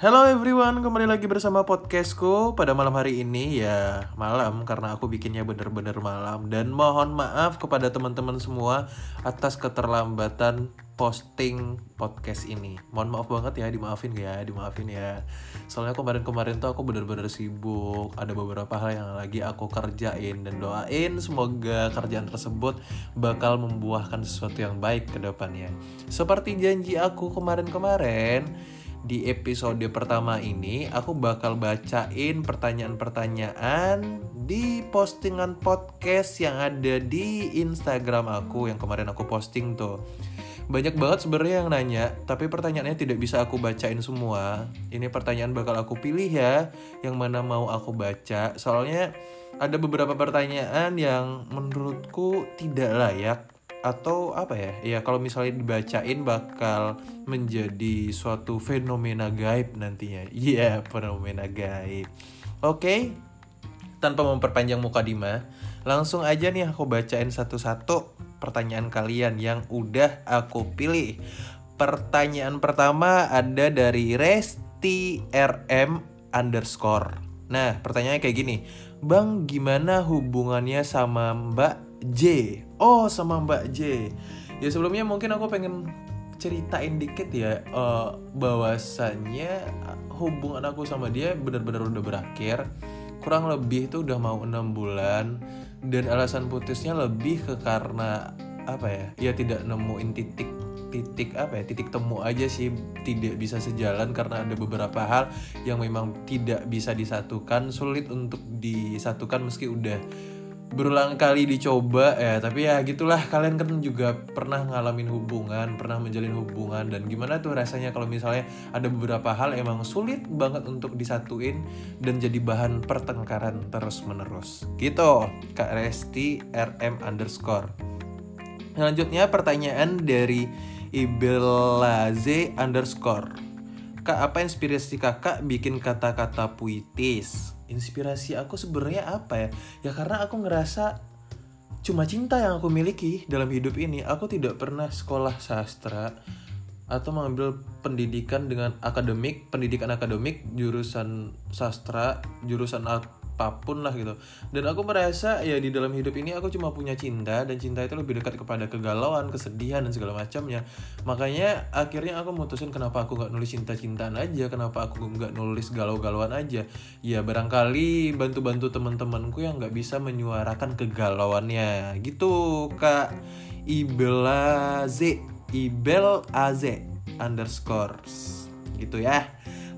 Hello everyone, kembali lagi bersama podcastku pada malam hari ini ya malam karena aku bikinnya bener-bener malam dan mohon maaf kepada teman-teman semua atas keterlambatan posting podcast ini. Mohon maaf banget ya, dimaafin ya, dimaafin ya. Soalnya kemarin-kemarin tuh aku bener-bener sibuk, ada beberapa hal yang lagi aku kerjain dan doain semoga kerjaan tersebut bakal membuahkan sesuatu yang baik ke depannya. Seperti janji aku kemarin-kemarin, di episode pertama ini aku bakal bacain pertanyaan-pertanyaan di postingan podcast yang ada di Instagram aku yang kemarin aku posting tuh. Banyak banget sebenarnya yang nanya, tapi pertanyaannya tidak bisa aku bacain semua. Ini pertanyaan bakal aku pilih ya, yang mana mau aku baca. Soalnya ada beberapa pertanyaan yang menurutku tidak layak atau apa ya? Ya kalau misalnya dibacain bakal menjadi suatu fenomena gaib nantinya. Iya yeah, fenomena gaib. Oke okay? tanpa memperpanjang muka Dima langsung aja nih aku bacain satu-satu pertanyaan kalian yang udah aku pilih. Pertanyaan pertama ada dari Resti RM underscore. Nah pertanyaannya kayak gini. Bang gimana hubungannya sama Mbak J. Oh, sama Mbak J. Ya sebelumnya mungkin aku pengen ceritain dikit ya uh, bahwasannya hubungan aku sama dia benar-benar udah berakhir. Kurang lebih itu udah mau enam bulan dan alasan putusnya lebih ke karena apa ya? Ya tidak nemuin titik titik apa ya titik temu aja sih tidak bisa sejalan karena ada beberapa hal yang memang tidak bisa disatukan sulit untuk disatukan meski udah berulang kali dicoba ya. Tapi ya gitulah kalian kan juga pernah ngalamin hubungan pernah menjalin hubungan dan gimana tuh rasanya kalau misalnya ada beberapa hal emang sulit banget untuk disatuin dan jadi bahan pertengkaran terus menerus gitu kak Resti RM underscore. Selanjutnya pertanyaan dari Ibelaze underscore kak apa inspirasi kakak bikin kata-kata puitis? Inspirasi aku sebenarnya apa ya? Ya karena aku ngerasa cuma cinta yang aku miliki dalam hidup ini. Aku tidak pernah sekolah sastra atau mengambil pendidikan dengan akademik pendidikan akademik jurusan sastra jurusan apa pun lah gitu. Dan aku merasa ya di dalam hidup ini aku cuma punya cinta dan cinta itu lebih dekat kepada kegalauan kesedihan dan segala macamnya. Makanya akhirnya aku mutusin kenapa aku nggak nulis cinta-cintaan aja? Kenapa aku nggak nulis galau-galauan aja? Ya barangkali bantu-bantu teman-temanku yang nggak bisa menyuarakan kegalauannya. Gitu kak. Ibel Z. Ibel Az underscore gitu ya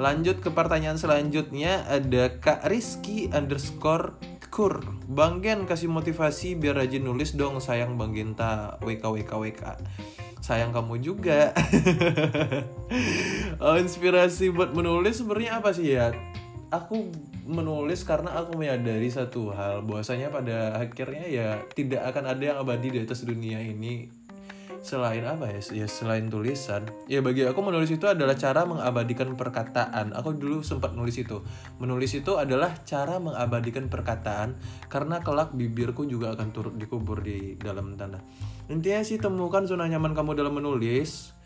Lanjut ke pertanyaan selanjutnya ada Kak Rizky underscore kur. Bang Gen kasih motivasi biar rajin nulis dong sayang Bang Genta WK WK WK sayang kamu juga. Oh, inspirasi buat menulis sebenarnya apa sih ya? Aku menulis karena aku menyadari satu hal bahwasanya pada akhirnya ya tidak akan ada yang abadi di atas dunia ini selain apa ya? Ya selain tulisan. Ya bagi aku menulis itu adalah cara mengabadikan perkataan. Aku dulu sempat nulis itu. Menulis itu adalah cara mengabadikan perkataan karena kelak bibirku juga akan turut dikubur di dalam tanah. Intinya sih temukan zona nyaman kamu dalam menulis.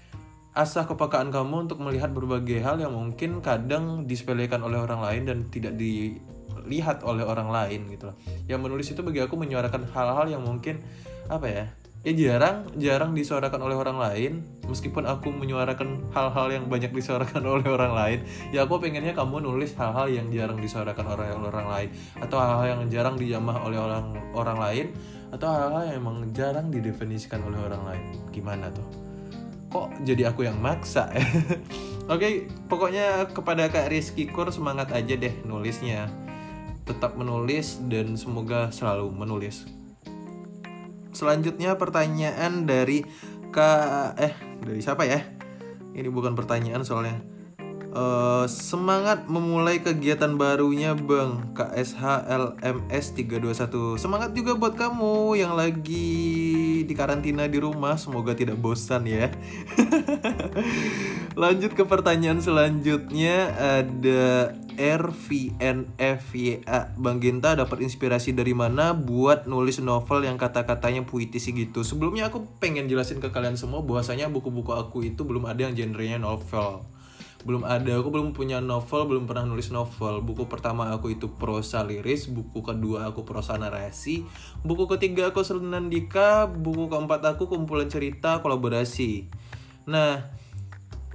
Asah kepekaan kamu untuk melihat berbagai hal yang mungkin kadang disepelekan oleh orang lain dan tidak dilihat oleh orang lain gitu loh. Yang menulis itu bagi aku menyuarakan hal-hal yang mungkin apa ya? Ya jarang jarang disuarakan oleh orang lain. Meskipun aku menyuarakan hal-hal yang banyak disuarakan oleh orang lain ya aku pengennya kamu nulis hal-hal yang jarang disuarakan oleh orang lain. Atau hal-hal yang jarang dijamah oleh orang orang lain. Atau hal-hal yang emang jarang didefinisikan oleh orang lain. Gimana tuh? Kok jadi aku yang maksa? Oke, okay, pokoknya kepada Kak Rizky Kur semangat aja deh nulisnya. Tetap menulis dan semoga selalu menulis. Selanjutnya pertanyaan dari Kak eh dari siapa ya? Ini bukan pertanyaan soalnya. Uh, semangat memulai kegiatan barunya Bang. KSHLMS 321 Semangat juga buat kamu yang lagi di karantina di rumah. Semoga tidak bosan ya. Lanjut ke pertanyaan selanjutnya. Ada RVNFYA Bang Genta dapat inspirasi dari mana buat nulis novel yang kata-katanya puitis gitu? Sebelumnya aku pengen jelasin ke kalian semua bahwasanya buku-buku aku itu belum ada yang genrenya novel belum ada aku belum punya novel belum pernah nulis novel. Buku pertama aku itu prosa liris buku kedua aku prosa narasi buku ketiga aku senandika buku keempat aku kumpulan cerita kolaborasi. Nah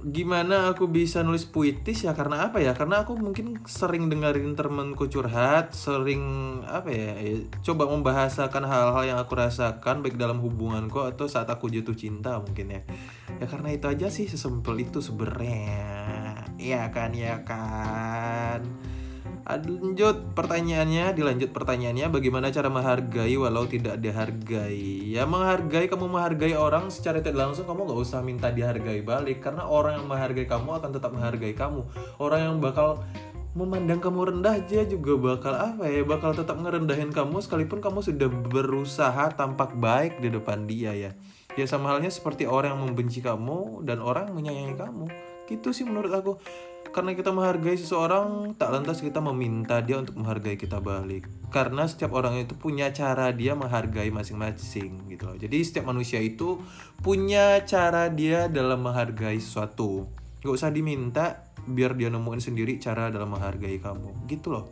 gimana aku bisa nulis puitis ya? Karena apa ya? Karena aku mungkin sering dengerin temenku curhat sering apa ya, ya coba membahasakan hal-hal yang aku rasakan baik dalam hubunganku atau saat aku jatuh cinta mungkin ya. Ya karena itu aja sih sesimpel itu sebenarnya ya kan ya kan. Lanjut pertanyaannya dilanjut pertanyaannya bagaimana cara menghargai walau tidak dihargai? Ya menghargai kamu menghargai orang secara tidak langsung kamu nggak usah minta dihargai balik. Karena orang yang menghargai kamu akan tetap menghargai kamu. Orang yang bakal memandang kamu rendah aja juga bakal apa ya bakal tetap ngerendahin kamu sekalipun kamu sudah berusaha tampak baik di depan dia ya. Ya sama halnya seperti orang yang membenci kamu dan orang yang menyayangi kamu gitu sih menurut aku. Karena kita menghargai seseorang tak lantas kita meminta dia untuk menghargai kita balik. Karena setiap orang itu punya cara dia menghargai masing-masing gitu loh. Jadi setiap manusia itu punya cara dia dalam menghargai sesuatu. Gak usah diminta biar dia nemuin sendiri cara dalam menghargai kamu. Gitu loh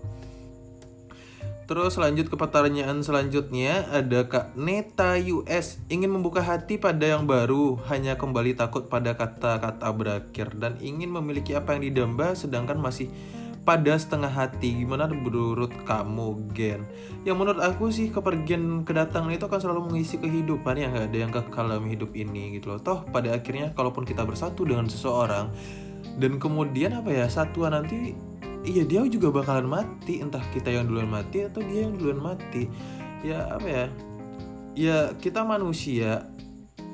Terus lanjut ke pertanyaan selanjutnya. Ada Kak Neta US ingin membuka hati pada yang baru hanya kembali takut pada kata-kata berakhir dan ingin memiliki apa yang didamba sedangkan masih pada setengah hati. Gimana menurut kamu Gen? Yang menurut aku sih kepergian kedatangan itu akan selalu mengisi kehidupan yang gak ada yang kekal dalam hidup ini gitu loh. Toh pada akhirnya kalaupun kita bersatu dengan seseorang dan kemudian apa ya satuan nanti iya dia juga bakalan mati. Entah kita yang duluan mati atau dia yang duluan mati. Ya apa ya? Ya kita manusia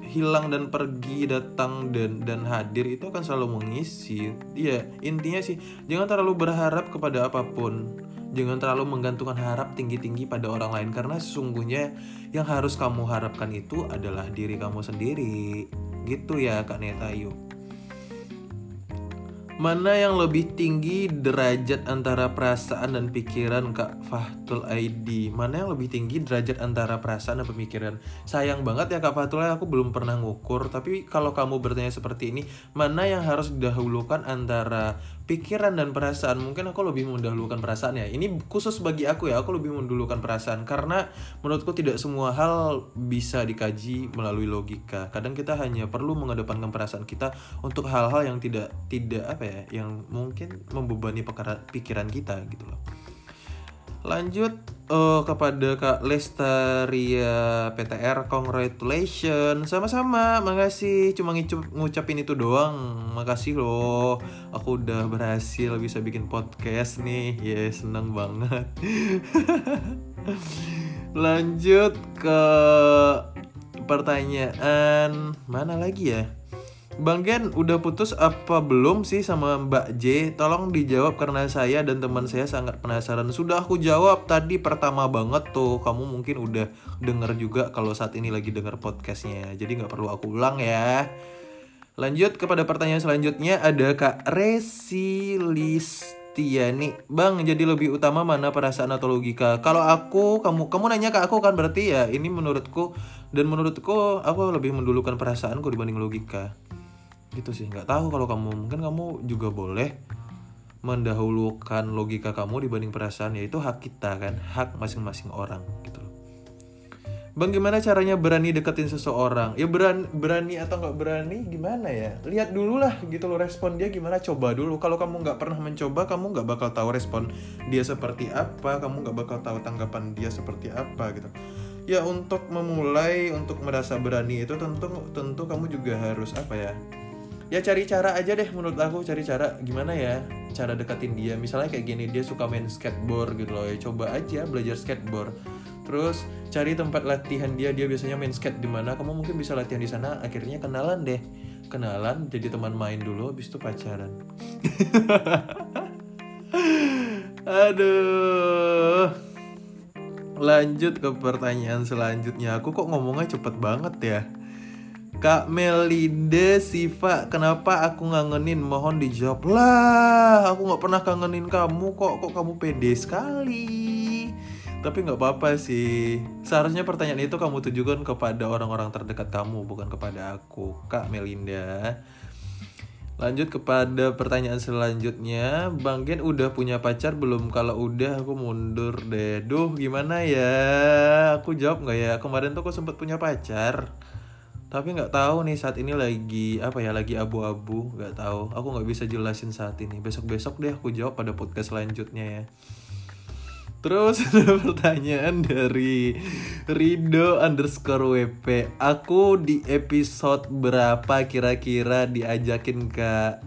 hilang dan pergi datang dan dan hadir itu akan selalu mengisi iya intinya sih jangan terlalu berharap kepada apa pun. Jangan terlalu menggantungkan harap tinggi-tinggi pada orang lain. Karena sesungguhnya yang harus kamu harapkan itu adalah diri kamu sendiri. Gitu ya Kak Netayu Mana yang lebih tinggi derajat antara perasaan dan pikiran Kak Fahtul ID? Mana yang lebih tinggi derajat antara perasaan dan pemikiran? Sayang banget ya Kak Fahtul, aku belum pernah ngukur. Tapi kalau kamu bertanya seperti ini, mana yang harus didahulukan antara pikiran dan perasaan mungkin aku lebih mendahulukan perasaan ya ini khusus bagi aku ya aku lebih mendahulukan perasaan karena menurutku tidak semua hal bisa dikaji melalui logika kadang kita hanya perlu mengedepankan perasaan kita untuk hal-hal yang tidak tidak apa ya yang mungkin membebani pikiran kita gitu loh. Lanjut uh, kepada Kak Lestaria PTR congratulations. Sama-sama makasih. Cuma ngicup, ngucapin itu doang. Makasih loh. Aku udah berhasil bisa bikin podcast nih. Ya yes, seneng banget. Lanjut ke pertanyaan mana lagi ya Bang Gen udah putus apa belum sih sama Mbak J? Tolong dijawab karena saya dan teman saya sangat penasaran. Sudah aku jawab tadi pertama banget tuh. Kamu mungkin udah denger juga kalau saat ini lagi denger podcastnya. Jadi nggak perlu aku ulang ya. Lanjut kepada pertanyaan selanjutnya ada Kak Resilistiani. Bang, jadi lebih utama mana perasaan atau logika? Kalau aku, kamu kamu nanya ke aku kan berarti ya ini menurutku dan menurutku aku lebih mendulukan perasaanku dibanding logika gitu sih nggak tahu kalau kamu mungkin kamu juga boleh mendahulukan logika kamu dibanding perasaan yaitu hak kita kan hak masing-masing orang gitu loh Bang gimana caranya berani deketin seseorang? Ya berani, berani atau nggak berani gimana ya? Lihat dulu lah gitu loh respon dia gimana coba dulu. Kalau kamu nggak pernah mencoba kamu nggak bakal tahu respon dia seperti apa, kamu nggak bakal tahu tanggapan dia seperti apa gitu. Ya untuk memulai untuk merasa berani itu tentu tentu kamu juga harus apa ya? Ya cari cara aja deh menurut aku cari cara gimana ya cara deketin dia. Misalnya kayak gini dia suka main skateboard gitu loh ya coba aja belajar skateboard. Terus cari tempat latihan dia dia biasanya main skate di mana kamu mungkin bisa latihan di sana. Akhirnya kenalan deh. Kenalan jadi teman main dulu habis itu pacaran. Aduh. Lanjut ke pertanyaan selanjutnya. Aku kok ngomongnya cepet banget ya Kak Melinda Siva, kenapa aku ngangenin? Mohon dijawab lah. Aku nggak pernah kangenin kamu kok. Kok kamu pede sekali? Tapi nggak apa-apa sih. Seharusnya pertanyaan itu kamu tujukan kepada orang-orang terdekat kamu, bukan kepada aku, Kak Melinda. Lanjut kepada pertanyaan selanjutnya Bang Gen udah punya pacar belum? Kalau udah aku mundur deh Duh gimana ya Aku jawab nggak ya Kemarin tuh aku sempat punya pacar Tapi nggak tahu nih saat ini lagi Apa ya lagi abu-abu nggak tahu. Aku nggak bisa jelasin saat ini. Besok-besok deh aku jawab pada podcast selanjutnya ya. Terus ada pertanyaan dari Rido underscore WP Aku di episode berapa kira-kira diajakin ke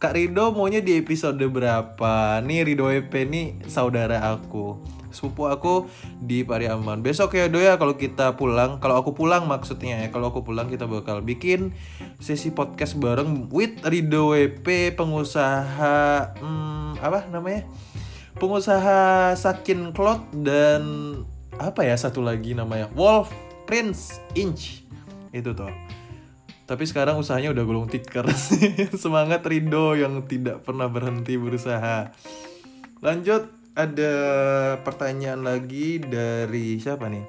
Kak Rido maunya di episode berapa? Nih Rido WP nih saudara aku Sepupu aku di Pariaman. Besok ya Do ya kalau kita pulang Kalau aku pulang maksudnya ya Kalau aku pulang kita bakal bikin sesi podcast bareng With Rido WP pengusaha hmm, Apa namanya? pengusaha Sakin Cloud dan apa ya satu lagi namanya? Wolf Prince Inch. Itu tuh tapi sekarang usahanya udah gulung tikar. Semangat Rido yang tidak pernah berhenti berusaha. Lanjut ada pertanyaan lagi dari siapa nih?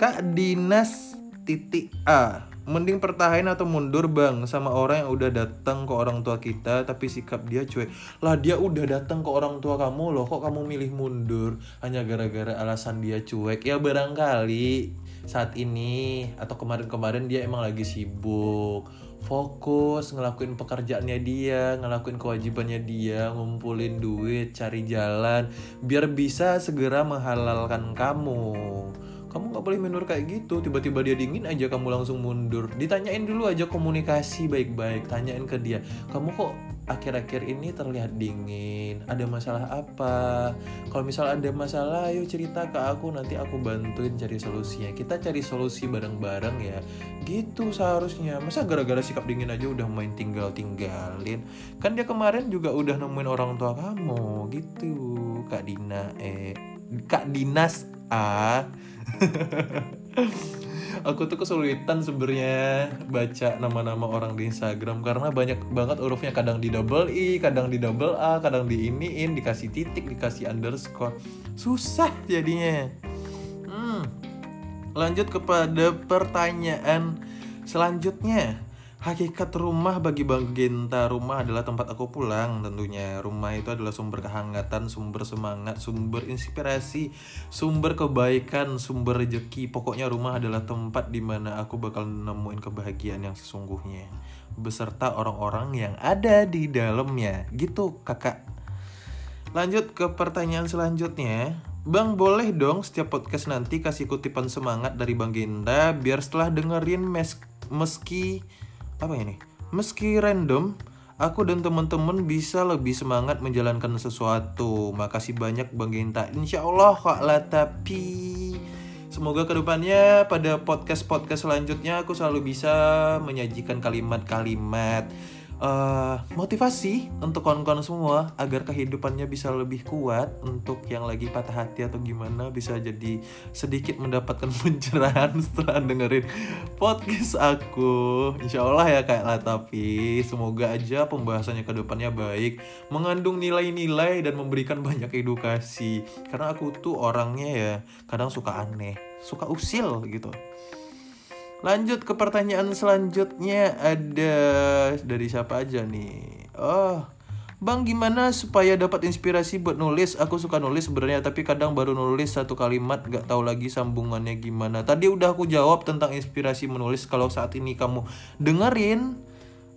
Kak Dinas titik A. Mending pertahanin atau mundur bang sama orang yang udah datang ke orang tua kita tapi sikap dia cuek. Lah dia udah datang ke orang tua kamu loh kok kamu milih mundur? Hanya gara-gara alasan dia cuek. Ya barangkali saat ini atau kemarin-kemarin dia emang lagi sibuk fokus ngelakuin pekerjaannya dia, ngelakuin kewajibannya dia, ngumpulin duit, cari jalan, biar bisa segera menghalalkan kamu. Kamu nggak boleh mundur kayak gitu tiba-tiba dia dingin aja kamu langsung mundur. Ditanyain dulu aja komunikasi baik-baik tanyain ke dia kamu kok akhir-akhir ini terlihat dingin. Ada masalah apa? Kalau misal ada masalah ayo cerita ke aku nanti aku bantuin cari solusinya. Kita cari solusi bareng-bareng ya. Gitu seharusnya. Masa gara-gara sikap dingin aja udah main tinggal-tinggalin? Kan dia kemarin juga udah nemuin orang tua kamu. Gitu. Kak Dina eh kak Dinas A aku tuh kesulitan sebenarnya baca nama-nama orang di Instagram karena banyak banget hurufnya kadang di double i, kadang di double a, kadang di iniin, dikasih titik, dikasih underscore, susah jadinya. Hmm. Lanjut kepada pertanyaan selanjutnya. Hakikat rumah bagi Bang Genta Rumah adalah tempat aku pulang tentunya. Rumah itu adalah sumber kehangatan, sumber semangat, sumber inspirasi Sumber kebaikan, sumber rezeki Pokoknya rumah adalah tempat di mana aku bakal nemuin kebahagiaan yang sesungguhnya Beserta orang-orang yang ada di dalamnya. Gitu kakak. Lanjut ke pertanyaan selanjutnya. Bang boleh dong setiap podcast nanti kasih kutipan semangat dari Bang Genta Biar setelah dengerin mes meski apa ini? Meski random, aku dan teman-teman bisa lebih semangat menjalankan sesuatu. Makasih banyak Bang Genta. Insya Allah Kak Latapi. Semoga ke depannya pada podcast-podcast selanjutnya aku selalu bisa menyajikan kalimat-kalimat uh, motivasi untuk kawan-kawan semua agar kehidupannya bisa lebih kuat untuk yang lagi patah hati atau gimana bisa jadi sedikit mendapatkan pencerahan setelah dengerin podcast aku. Insya Allah ya kayak lah tapi semoga aja pembahasannya ke depannya baik mengandung nilai-nilai dan memberikan banyak edukasi. Karena aku tuh orangnya ya kadang suka aneh suka usil gitu Lanjut ke pertanyaan selanjutnya ada dari siapa aja nih? Oh, Bang gimana supaya dapat inspirasi buat nulis? Aku suka nulis sebenarnya tapi kadang baru nulis satu kalimat gak tahu lagi sambungannya gimana. Tadi udah aku jawab tentang inspirasi menulis. Kalau saat ini kamu dengerin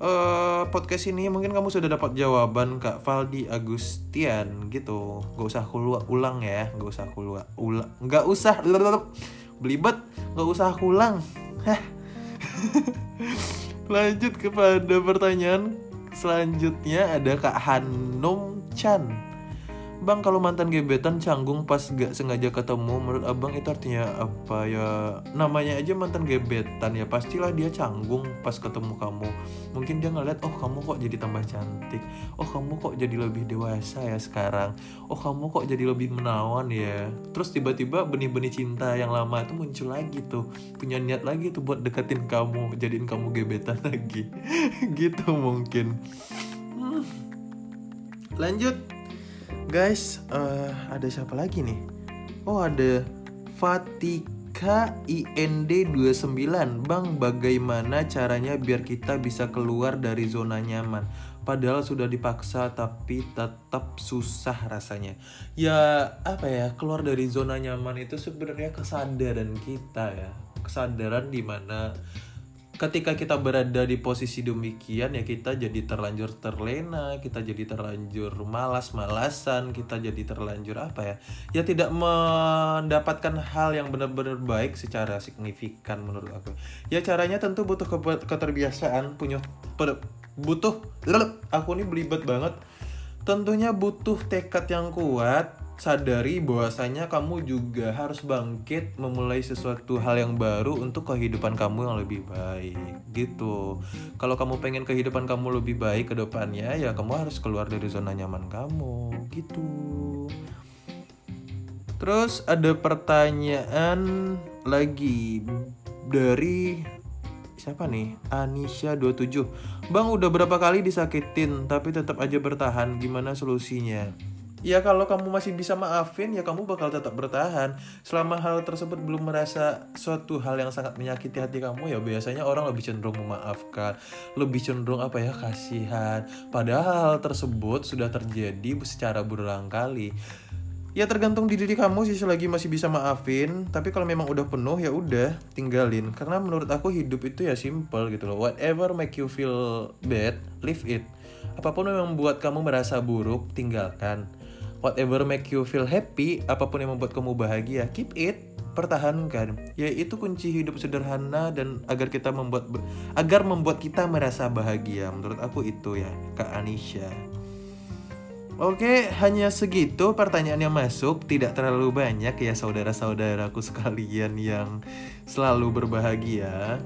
uh, podcast ini mungkin kamu sudah dapat jawaban Kak Valdi Agustian gitu. Gak usah aku ulang ya, gak usah aku ulang, gak usah belibet, gak usah aku ulang. Lanjut kepada pertanyaan selanjutnya ada Kak Hanum Chan Bang kalau mantan gebetan canggung pas gak sengaja ketemu Menurut abang itu artinya apa ya? Namanya aja mantan gebetan ya Pastilah dia canggung pas ketemu kamu. Mungkin dia ngeliat Oh kamu kok jadi tambah cantik. Oh kamu kok jadi lebih dewasa ya sekarang. Oh kamu kok jadi lebih menawan ya. Terus tiba-tiba benih-benih cinta yang lama itu muncul lagi tuh. Punya niat lagi tuh buat deketin kamu Jadiin kamu gebetan lagi. Gitu mungkin. Hmm. Lanjut Guys, uh, ada siapa lagi nih? Oh ada Fatika KIND29 Bang bagaimana caranya biar kita bisa keluar dari zona nyaman? Padahal sudah dipaksa tapi tetap susah rasanya. Ya apa ya? Keluar dari zona nyaman itu sebenarnya kesadaran kita ya. Kesadaran di mana ketika kita berada di posisi demikian ya kita jadi terlanjur terlena, kita jadi terlanjur malas-malasan, kita jadi terlanjur apa ya? Ya tidak mendapatkan hal yang benar-benar baik secara signifikan menurut aku. Ya caranya tentu butuh keterbiasaan, punya butuh aku ini belibet banget. Tentunya butuh tekad yang kuat, sadari bahwasanya kamu juga harus bangkit memulai sesuatu hal yang baru untuk kehidupan kamu yang lebih baik gitu. Kalau kamu pengen kehidupan kamu lebih baik ke depannya ya kamu harus keluar dari zona nyaman kamu gitu. Terus ada pertanyaan lagi dari siapa nih? Anisha 27 Bang udah berapa kali disakitin tapi tetap aja bertahan. Gimana solusinya ya kalau kamu masih bisa maafin ya kamu bakal tetap bertahan. Selama hal tersebut belum merasa suatu hal yang sangat menyakiti hati kamu ya biasanya orang lebih cenderung memaafkan lebih cenderung apa ya kasihan. Padahal hal tersebut sudah terjadi secara berulang kali. Ya tergantung di diri kamu sih selagi masih bisa maafin tapi kalau memang udah penuh ya udah tinggalin. Karena menurut aku hidup itu ya simple gitu loh. Whatever make you feel bad leave it. Apa pun yang membuat kamu merasa buruk tinggalkan whatever make you feel happy, apa pun yang membuat kamu bahagia, keep it, pertahankan. Ya itu kunci hidup sederhana dan agar kita membuat agar membuat kita merasa bahagia. Menurut aku itu ya, Kak Anisha. Oke, hanya segitu pertanyaan yang masuk, tidak terlalu banyak ya saudara-saudaraku sekalian yang selalu berbahagia.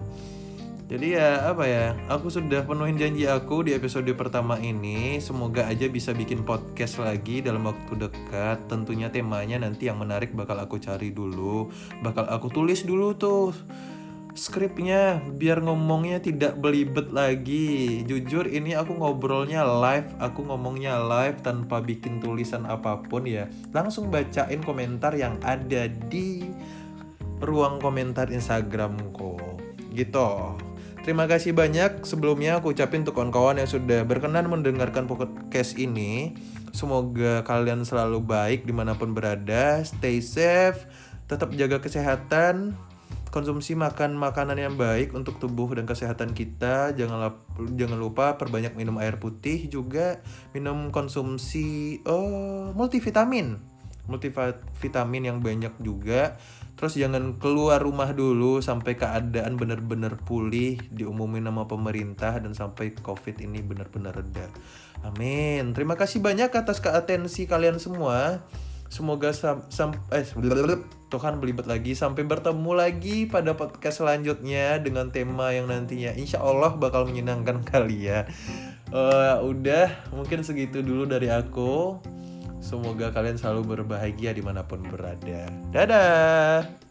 Jadi ya apa ya, aku sudah penuhin janji aku di episode pertama ini. Semoga aja bisa bikin podcast lagi dalam waktu dekat. Tentunya temanya nanti yang menarik bakal aku cari dulu, bakal aku tulis dulu tuh skripnya biar ngomongnya tidak belibet lagi. Jujur ini aku ngobrolnya live, aku ngomongnya live tanpa bikin tulisan apa pun ya. Langsung bacain komentar yang ada di ruang komentar Instagramku. Gitu. Terima kasih banyak sebelumnya aku ucapin untuk kawan-kawan yang sudah berkenan mendengarkan podcast ini. Semoga kalian selalu baik di mana pun berada, stay safe, tetap jaga kesehatan, konsumsi makan makanan yang baik untuk tubuh dan kesehatan kita. Jangan jangan lupa perbanyak minum air putih juga, minum konsumsi oh multivitamin. Multivitamin yang banyak juga Terus jangan keluar rumah dulu sampai keadaan benar-benar pulih, diumumin sama pemerintah dan sampai COVID ini benar-benar reda. Amin. Terima kasih banyak atas keatensi kalian semua. Semoga sam, sam eh Tuhan belibet lagi sampai bertemu lagi pada podcast selanjutnya dengan tema yang nantinya insya Allah bakal menyenangkan kalian. Uh, udah mungkin segitu dulu dari aku. Semoga kalian selalu berbahagia di mana pun berada. Dadah!